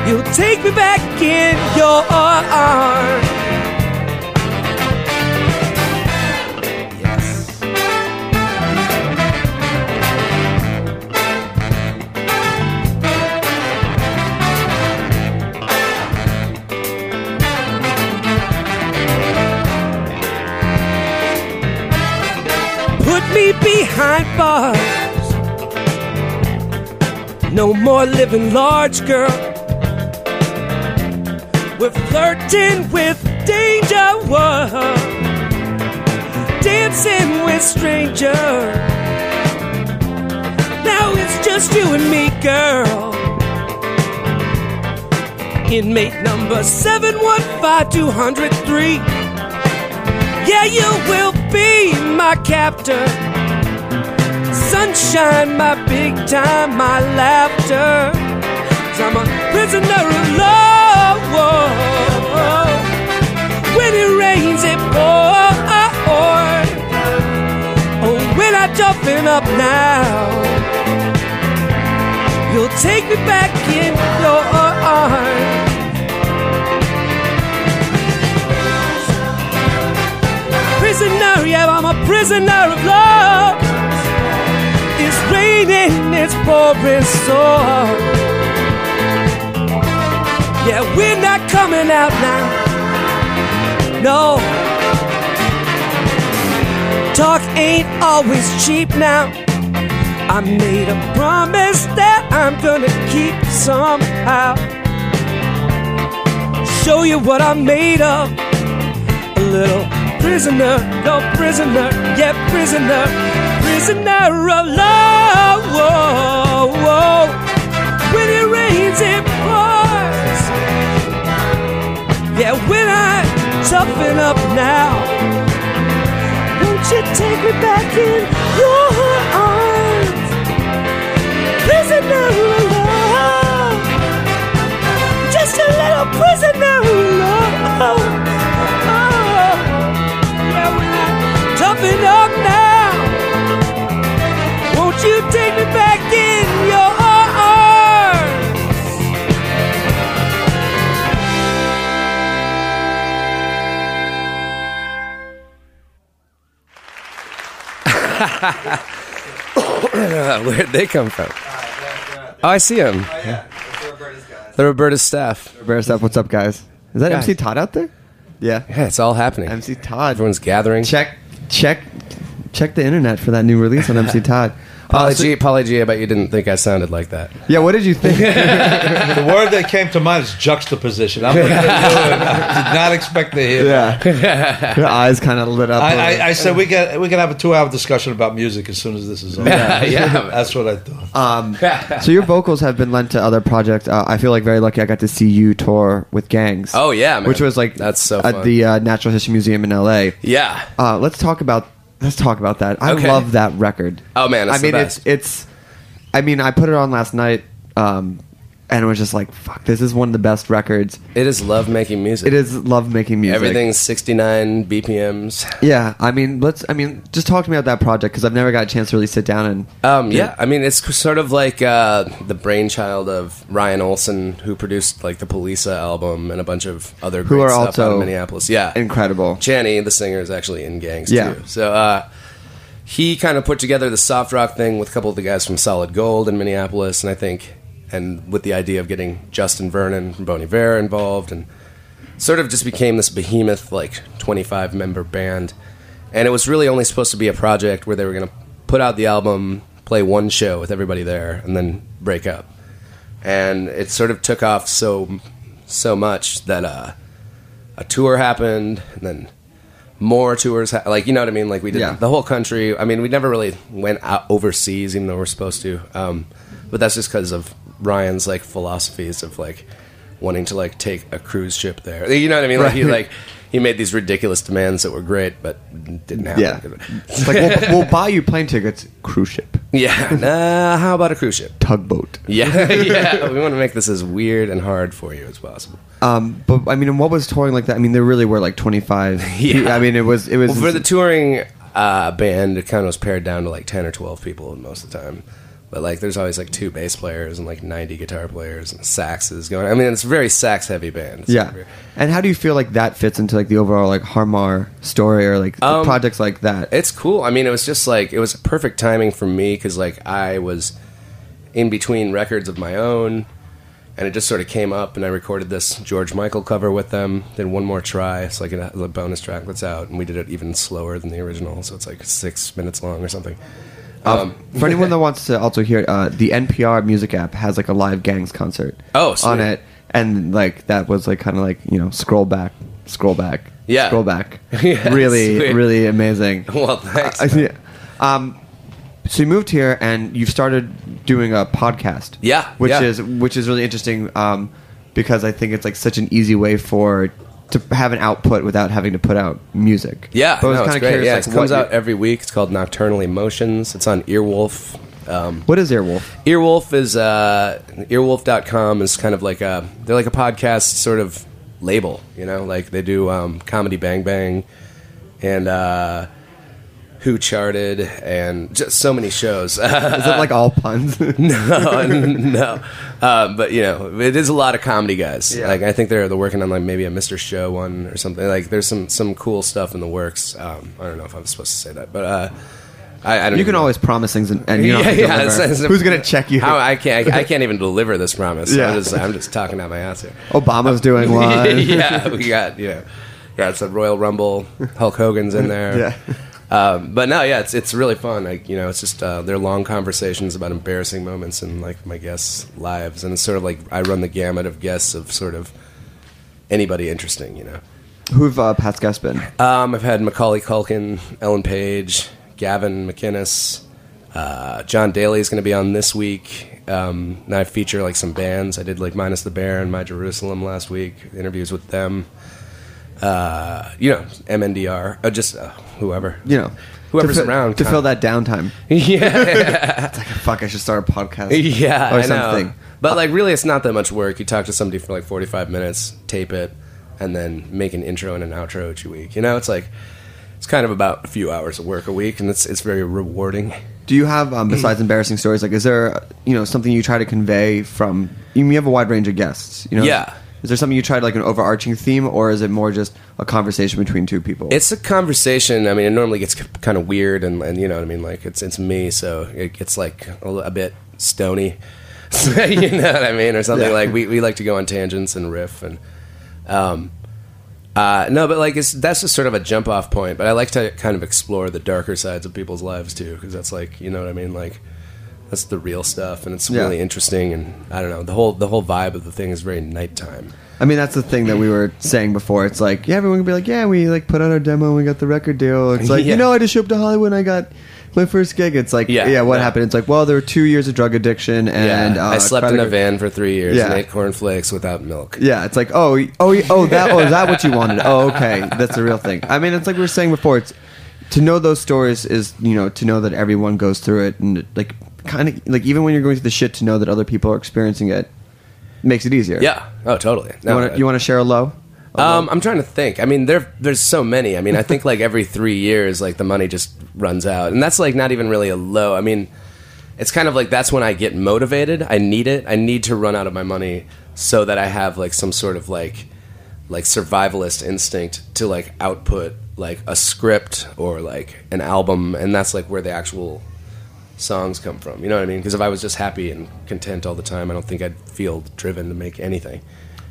You'll take me back in your arms. Behind bars. No more living large, girl. We're flirting with danger, whoa. dancing with strangers. Now it's just you and me, girl. Inmate number 715203. Yeah, you will be my captor. Sunshine, my big time, my laughter. 'Cause I'm a prisoner of love. When it rains, it pours. Oh, when I toughen up now, you'll take me back in your arms. Prisoner, yeah, I'm a prisoner of love. Raining, it's pouring so hard. Yeah, we're not coming out now. No. Talk ain't always cheap now. I made a promise that I'm gonna keep somehow. Show you what I'm made of. A little prisoner, no prisoner, yeah, prisoner, of love. Whoa, whoa. When it rains, it pours. Yeah, when I toughen up now, won't you take me back in your arms? Prisoner of love, just a little prisoner of love. Where'd they come from? Oh, I see them. Oh, the Roberta staff. Bear Staff, What's up, guys? Is that Guys. MC Todd out there? Yeah. Yeah, it's all happening. MC Todd. Everyone's gathering. check, check, check the internet for that new release on MC Todd. Uh, so- Apology, apology. I bet you didn't think I sounded like that. yeah. What did you think? The word that came to mind is juxtaposition. I'm looking at you and I did not expect to hear. that. yeah. Your eyes kind of lit up. I, I, I said we can we can have a two hour discussion about music as soon as this is over. Yeah. that's what I thought. Um, so your vocals have been lent to other projects. Uh, I feel like very lucky. I got to see you tour with Gayngs. Oh, yeah, man. which was like That's so at fun. the uh, Natural History Museum in L.A. Yeah. Uh, let's talk about let's talk about that. I Okay. love that record. Oh, man, it's I mean the it's it's. I mean, I put it on last night, um, and it was just like, fuck, this is one of the best records. It is love making music. It is love making music. Everything's 69 BPMs. Yeah, I mean, let's. I mean, just talk to me about that project because I've never got a chance to really sit down and. Um, yeah, I mean, it's sort of like uh, the brainchild of Ryan Olson, who produced like the Poliça album and a bunch of other Who great are stuff also out of Minneapolis. Yeah, incredible. Channy, the singer, is actually in Gayngs Yeah. too. So uh, he kind of put together the soft rock thing with a couple of the guys from Solid Gold in Minneapolis, and I think, and with the idea of getting Justin Vernon from Bon Iver involved, and sort of just became this behemoth like 25 member band. And it was really only supposed to be a project where they were going to put out the album, play one show with everybody there, and then break up. And it sort of took off so so much that uh, a tour happened, and then more tours. Ha- like you know what I mean? Like we did Yeah. the whole country. I mean, we never really went out overseas, even though we're supposed to. Um, but that's just because of Ryan's like philosophies of like wanting to like take a cruise ship there. You know what I mean? Like he like he made these ridiculous demands that were great, but didn't happen. Yeah, it's like we'll, we'll buy you plane tickets, cruise ship, yeah. Nah, how about a cruise ship? tugboat. Yeah, yeah. We want to make this as weird and hard for you as possible. Um, but I mean, and what was touring like that? I mean, there really were like twenty five. Yeah. I mean, it was it was Well, for the touring, uh, band, it kind of was pared down to like ten or twelve people most of the time. But like, there's always like two bass players and like ninety guitar players and saxes going. I mean, it's a very sax heavy band. It's Yeah. very- And how do you feel like that fits into like the overall like Harmar story or like Um, projects like that? It's cool. I mean, it was just like it was perfect timing for me because like I was in between records of my own, and it just sort of came up, and I recorded this George Michael cover with them. Then one more try, it's like a, a bonus track that's out, and we did it even slower than the original, so it's like six minutes long or something. Um, For anyone that wants to also hear, uh, the NPR music app has like a live Gayngs concert. Oh, sweet. on it, and like that was like kind of like you know scroll back, scroll back, Yeah. scroll back. Yeah, really, sweet. really amazing. Well, thanks. I- I- um, so you moved here and you've started doing a podcast. Yeah, which yeah. is which is really interesting um, because I think it's like such an easy way for to have an output without having to put out music. Yeah, but I was no, kinda great. curious, yeah, like, it comes out every week. It's called Nocturnal Emotions. It's on Earwolf. Um, What is Earwolf? Earwolf is uh, earwolf.com is kind of like a they're like a podcast sort of label, you know, like they do um, comedy Bang Bang and uh, Who Charted and just so many shows. Is it like all puns? no, no, uh, but you know, it is a lot of comedy guys. Yeah. Like I think they're they're working on like maybe a Mr. Show one or something. Like there's some some cool stuff in the works. Um, I don't know if I'm supposed to say that, but uh, I, I don't. you can know. always promise things and, and you yeah, yeah. deliver. it's- it's- Who's gonna check you? How I can't I, I can't even deliver this promise. Yeah. I'm just I'm just talking out my ass here. Obama's doing one. yeah, we got you know, yeah. It's a Royal Rumble. Hulk Hogan's in there. Yeah. Um, but no, yeah, it's it's really fun. Like you know, it's just uh, they're long conversations about embarrassing moments in like my guests' lives, and it's sort of like I run the gamut of guests of sort of anybody interesting. You know, Who've uh, past guests been? um, I've had Macaulay Culkin, Ellen Page, Gavin McInnes, uh, John Daly is going to be on this week. Um, and I feature like some bands. I did like Minus the Bear and My Jerusalem last week. Interviews with them. Uh, you know, MNDR, uh, just uh, whoever. You know, Whoever's to around, to kind fill that downtime. yeah, like Fuck, I should start a podcast. yeah, or I something. know. But like, really, it's not that much work. You talk to somebody for like forty-five minutes, tape it, and then make an intro and an outro each week. You know, it's like it's kind of about a few hours of work a week, and it's it's very rewarding. Do you have, um, besides embarrassing stories, like is there, you know, something you try to convey from? You, you have a wide range of guests. You know, Yeah. Is there something you try to like an overarching theme, or is it more just a conversation between two people? It's a conversation. I mean, it normally gets kind of weird, and, and you know what I mean. Like it's it's me, so it gets like a, a bit stony. you know what I mean, or something Yeah. like we, we like to go on tangents and riff and um uh no, but like it's that's just sort of a jump off point. But I like to kind of explore the darker sides of people's lives too, because that's like you know what I mean, like. That's the real stuff, and it's Yeah. really interesting. And I don't know the whole the whole vibe of the thing is very nighttime. I mean, that's the thing that we were saying before. It's like, yeah, everyone can be like, yeah, we like put out our demo, and we got the record deal. It's like, Yeah. you know, I just showed up to Hollywood, and I got my first gig. It's like, yeah, Yeah, what yeah. happened? It's like, well, there were two years of drug addiction, and uh, I slept in a van for three years and ate cornflakes without milk. Yeah, it's like, oh, oh, oh, that, oh, is that what you wanted? Oh, okay, that's the real thing. I mean, it's like we were saying before. It's to know those stories is you know to know that everyone goes through it, and like kind of like even when you're going through the shit, to know that other people are experiencing it makes it easier. Yeah. Oh, totally. You want to you want to share a low? A low? Um, I'm trying to think. I mean, there there's so many. I mean, I think like every three years, like the money just runs out, and that's like not even really a low. I mean, it's kind of like that's when I get motivated. I need it. I need to run out of my money so that I have like some sort of like like survivalist instinct to like output like a script or like an album, and that's like where the actual songs come from. You know what I mean? Because if I was just happy and content all the time, I don't think I'd feel driven to make anything.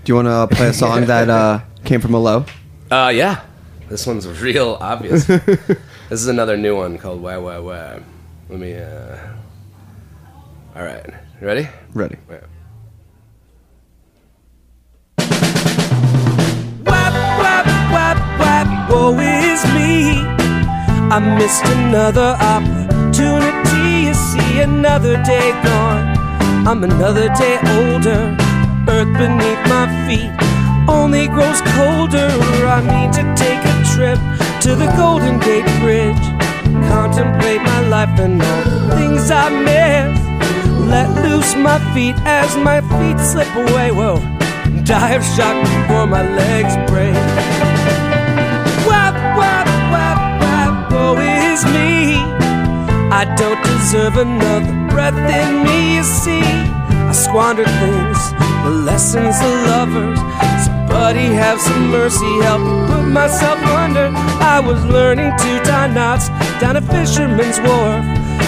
Do you want to play a song that uh, came from a low? Uh, yeah. This one's real obvious. this is another new one called Why Why Why. Let me, uh. Alright. You ready? Ready. Yeah. Wap, wap, wap, wap, woe is me. I missed another opportunity. You see, another day gone. I'm another day older. Earth beneath my feet only grows colder. I need to take a trip to the Golden Gate Bridge. Contemplate my life and all the things I miss. Let loose my feet as my feet slip away. Whoa, die of shock before my legs break. Is me. I don't deserve another breath in me, you see. I squandered things, the lessons of lovers. Somebody have some mercy, help me put myself under. I was learning to tie knots down a fisherman's wharf.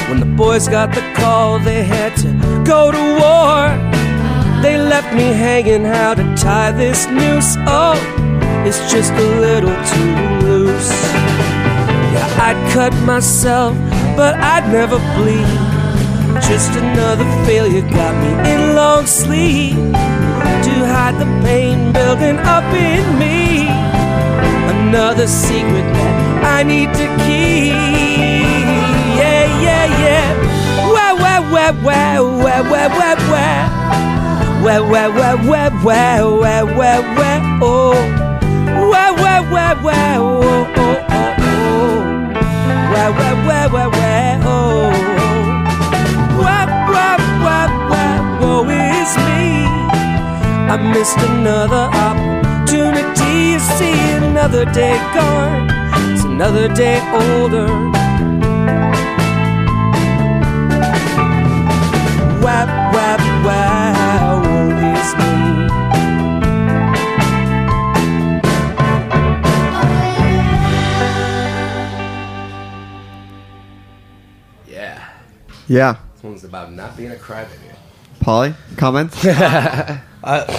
When the boys got the call, they had to go to war. They left me hanging how to tie this noose. Oh, it's just a little too loose. I'd cut myself, but I'd never bleed. Just another failure got me in long sleep to hide the pain building up in me. Another secret that I need to keep. Yeah, yeah, yeah. Wah, wah, wah, wah, wah, wah, wah, wah. Wah, wah, wah, wah, wah, wah, wah, wah, oh. Wah, wah, wah, oh, oh, oh, oh. Oh. Is me. I missed another opportunity. You see, another day gone. It's another day older. Wap, wap, Yeah. This one's about not being a crybaby. Paulie, comments? I,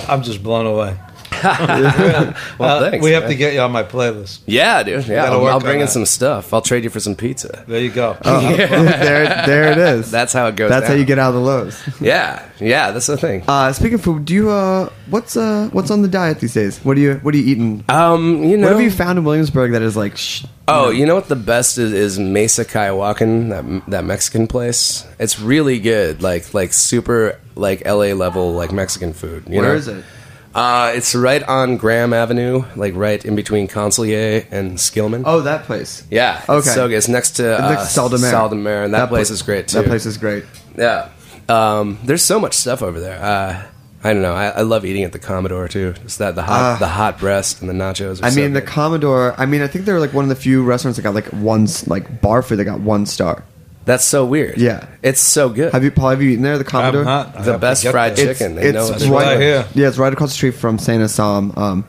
I'm just blown away. Well, Uh, thanks. we have man. to get you on my playlist. Yeah, dude. Yeah, I'll, I'll bring in that. some stuff. I'll trade you for some pizza. There you go. Oh, there, there it is. That's how it goes. That's how you get out of the lows. Yeah, yeah. That's the thing. Uh, speaking of food, do you uh, what's uh, what's on the diet these days? What are you what are you eating? Um, you know. what have you found in Williamsburg that is like? Sh- Oh, you know what the best is? Is Mesa Coyoacán, that that Mexican place. It's really good, like like super like L.A. level like Mexican food. You Where know? is it? Uh, it's right on Graham Avenue, like right in between Conselyea and Skillman. Oh, that place. yeah, okay. It's so good. It's next to uh, Next to Saldamer. Saldamer, and that, place pla- is great too. That place is great. Yeah. Um, there's so much stuff over there. Uh, I don't know. I, I love eating at the Commodore too. Just that the hot Ah. the hot breast and the nachos. Are I so mean, the. Commodore. I mean, I think they're like one of the few restaurants that got like one like bar food that got one star. That's so weird. Yeah. it's so good. Have you, Paul? Have you eaten there? The Commodore. I'm not. I the have to best get fried there. It's, chicken. They it's know right, it's right here. Yeah, it's right across the street from Saint Anselm. Um,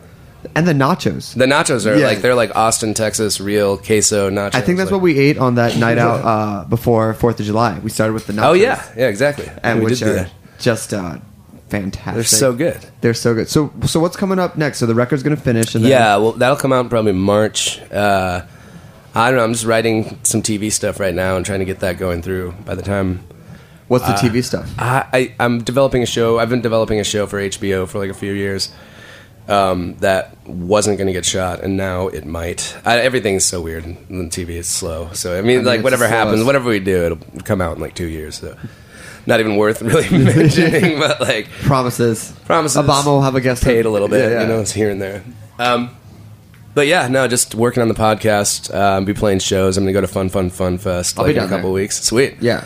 and the nachos. The nachos are Yeah. like they're like Austin, Texas, real queso nachos. I think that's like, what we ate on that night out uh, before Fourth of July. We started with the nachos. Oh yeah, yeah, exactly. and we which did do are that. just uh, fantastic. They're so good. They're so good. So, so what's coming up next? So the record's going to finish, and then Yeah, well, that'll come out in probably March. Uh, I don't know. I'm just writing some TV stuff right now and trying to get that going through. By the time what's Uh, the TV stuff? I, I, I'm developing a show. I've been developing a show for HBO for like a few years. Um, that wasn't going to get shot, and now it might. I, everything's so weird in TV. It's slow. So I mean, mean, like it's whatever the happens, whatever we do, it'll come out in like two years. So not even worth really mentioning. but like Promises. promises. Obama will have a guest paid a little bit. Yeah, yeah. You know, it's here and there. Um, but yeah, no, just working on the podcast. Uh, I'll be playing shows. I'm going to go to Fun Fun Fun Fest I'll like be in a couple there. weeks. Sweet. Yeah.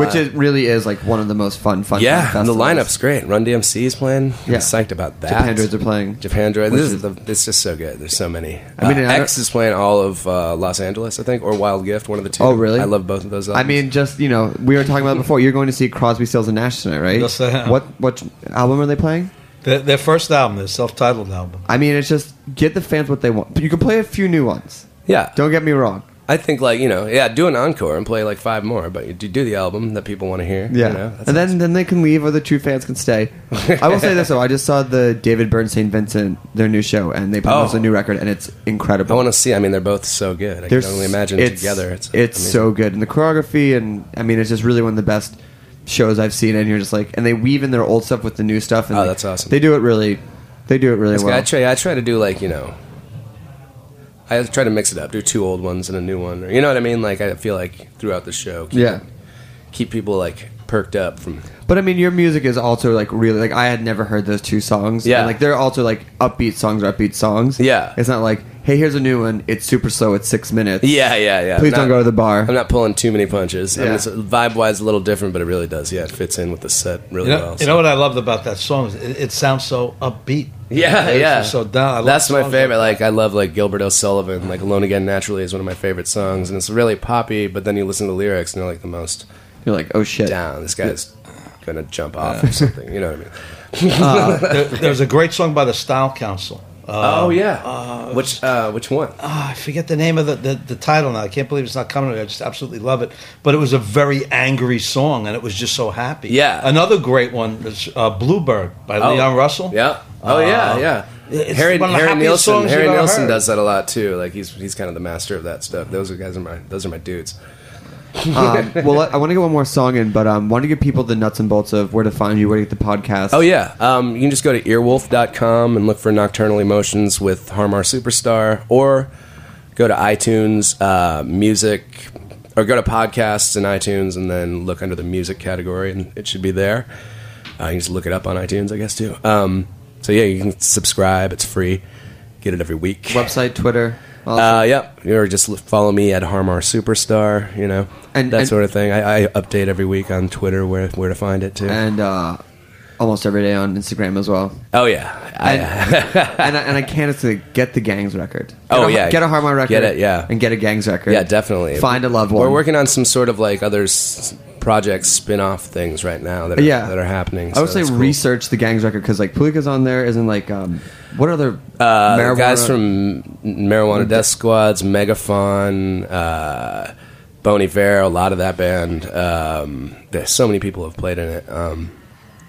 Which it really is like one of the most fun, fun. Yeah, fun and the festivals. lineup's great. Run DMC's playing. I'm Yeah. psyched about that. Japandroids are playing. Japandroid. Which This is is- the, it's just so good. There's so many. I mean, uh, I X is playing all of uh, Los Angeles, I think, or Wild Gift, one of the two. Oh, really? I love both of those. I Albums. mean, just you know, we were talking about it before. You're going to see Crosby, Stills, and Nash tonight, right? Yes, I am. What what album are they playing? Their, their first album, their self-titled album. I mean, it's just get the fans what they want. But you can play a few new ones. yeah, Don't get me wrong. I think like you know, yeah, do an encore and play like five more, but you do do the album that people want to hear. Yeah, you know? And then awesome. then they can leave, or the true fans can stay. I will say this though: I just saw the David Byrne St. Vincent their new show, and they published Oh. a new record, and it's incredible. I want to see. I mean, they're both so good. I They're can only s- imagine it's- together. It's it's amazing. so good, and the choreography, and I mean, it's just really one of the best shows I've seen. And you're just like, and they weave in their old stuff with the new stuff. And Oh, like, that's awesome. They do it really, they do it really well. I try. I try to do like you know. I try to mix it up. Do two old ones and a new one. Or, you know what I mean? Like I feel like throughout the show, keep, Yeah. keep people like perked up from. But I mean, your music is also like really like I had never heard those two songs. Yeah. and, like they're also like upbeat songs or upbeat songs. Yeah. it's not like hey, here's a new one. It's super slow. It's six minutes. Yeah, yeah, yeah. Please I'm don't go to the bar. I'm not pulling too many punches. I mean, Yeah. vibe wise a little different, but it really does. Yeah, it fits in with the set really You know, well. you so. know what I loved about that song? It, it sounds so upbeat. Yeah, It's yeah. So down. That's my favorite. like Like I love like Gilbert O'Sullivan. Like Alone Again Naturally is one of my favorite songs, and it's really poppy. But then you listen to the lyrics, and they're like the most You're like, oh shit. down. This guy's gonna jump off or something. You know what I mean? There- there's a great song by the Style Council. Uh, oh yeah. which uh, which one? ah, I forget the name of the, the, the title now. I can't believe it's not coming to me. I just absolutely love it. But it was a very angry song, and it was just so happy. Yeah. Another great one is uh, Bluebird by Oh. Leon Russell. Yeah. Oh yeah, Uh, yeah. it's Harry, one of Harry Nilsson. Harry Nilsson heard. does that a lot too. Like he's he's kind of the master of that stuff. Those are guys are my those are my dudes. um, well, I want to get one more song in, but um, want to give people the nuts and bolts of where to find you, where to get the podcast. Oh yeah, um, you can just go to earwolf.com and look for Nocturnal Emotions with Harmar Superstar, or go to iTunes uh, Music, or go to podcasts in iTunes and then look under the music category, and it should be there. Uh, you can just look it up on iTunes, I guess too. Um, so yeah, you can subscribe; it's free. Get it every week. Website, Twitter. All- Uh, yep. Or just follow me at Harmar Superstar. You know, And- that and- sort of thing. I, I update every week on Twitter where where to find it too. and uh, almost every day on Instagram as well. oh yeah, and I, and I can't say get the Gayngs record. Get Oh, a, yeah. get a Harmon record. Get it, yeah. and get a Gayngs record. yeah, definitely. Find a loved one. We're working on some sort of like other s- projects, spin-off things right now that are, Yeah. that are happening. I would so say cool. research the gangs record because like Poliça's on there. Isn't like um, what other Uh, the marijuana- guys from Marijuana Death Squads, Megafaun, uh, Bon Iver, a lot of that band. Um, there's so many people have played in it. Um,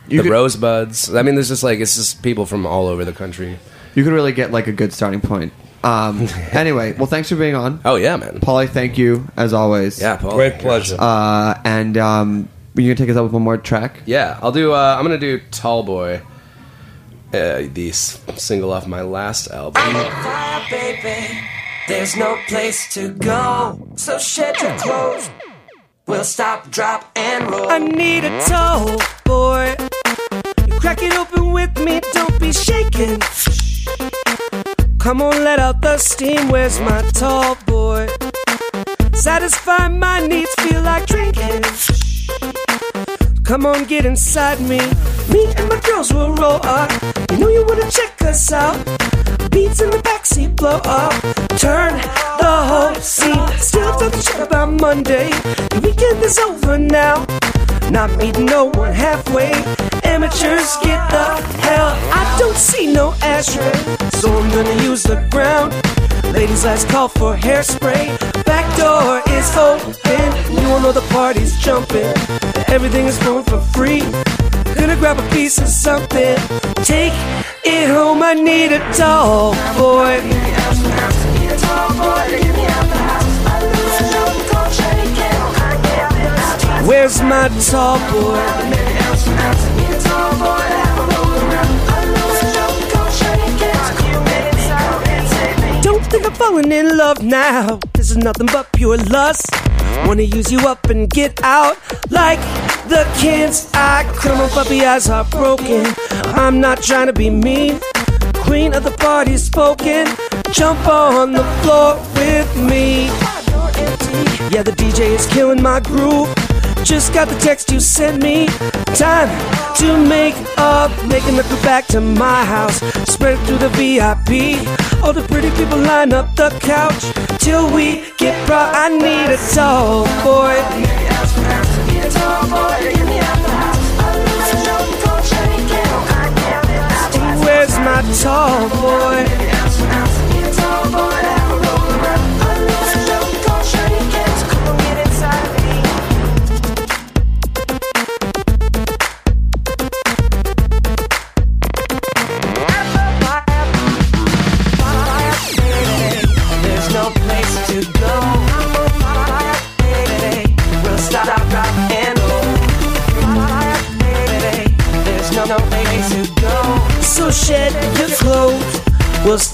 You the could- Rosebuds. I mean, there's just like it's just people from all over the country. you could really get like a good starting point. Um, anyway, well, thanks for being on, Oh yeah, man. Paulie. Thank you as always. Yeah, Paul. Great pleasure. Uh, and um, you gonna take us up with one more track? Yeah, I'll do. Uh, I'm gonna do Tall Boy, uh, the s- single off my last album. fire, baby. There's no place to go, so shed your clothes. We'll stop, drop, and roll. I need a tall boy. You crack it open with me, don't be shaking. Come on, let out the steam. Where's my tall boy? Satisfy my needs, feel like drinking. Come on, get inside me. Me and my girls will roll up. You know you wanna check us out. Beats in the backseat blow up. Turn the whole scene. Still talking shit about Monday. The weekend is over now. Not meeting no one halfway. Amateurs get the hell. I don't see no ashtray, so I'm gonna use the ground. Ladies, last call for hairspray. Back door is open. You all know the party's jumping. Everything is going for free. Gonna grab a piece of something. Take it home. I need a tall boy. Where's my tall boy? Think I'm falling in love now. This is nothing but pure lust. Wanna use you up and get out like the kids. I come on, puppy eyes are broken. I'm not trying to be mean. Queen of the party spoken. Jump on the floor with me. Yeah, the DJ is killing my groove. Just got the text you sent me. Time to make up, making the crew back to my house. Spread through the VIP. All the pretty people line up the couch till we get brought. I need a tall boy. Where's my tall boy?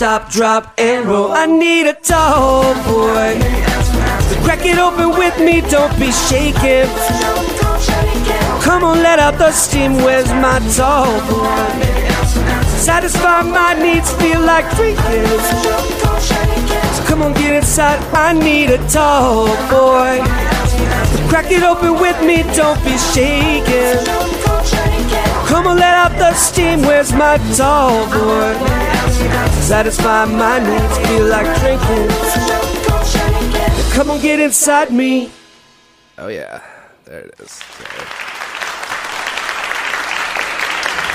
Stop, drop, and roll. I need a tall boy. So Crack it open with me, don't be shaking. Come on, let out the steam. Where's my tall boy? Satisfy my needs, feel like drinking. So come on, get inside. I need a tall boy. So Crack it open with me, don't be shaking. Come on, let out the steam. Where's my my tall boy. Satisfy my needs, feel like drinking. Come on, get inside me. Oh yeah, there it is. There.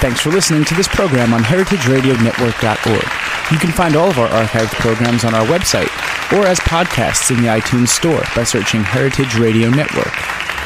Thanks for listening to this program on heritageradionetwork.org. You can find all of our archived programs on our website or as podcasts in the iTunes Store by searching Heritage Radio Network.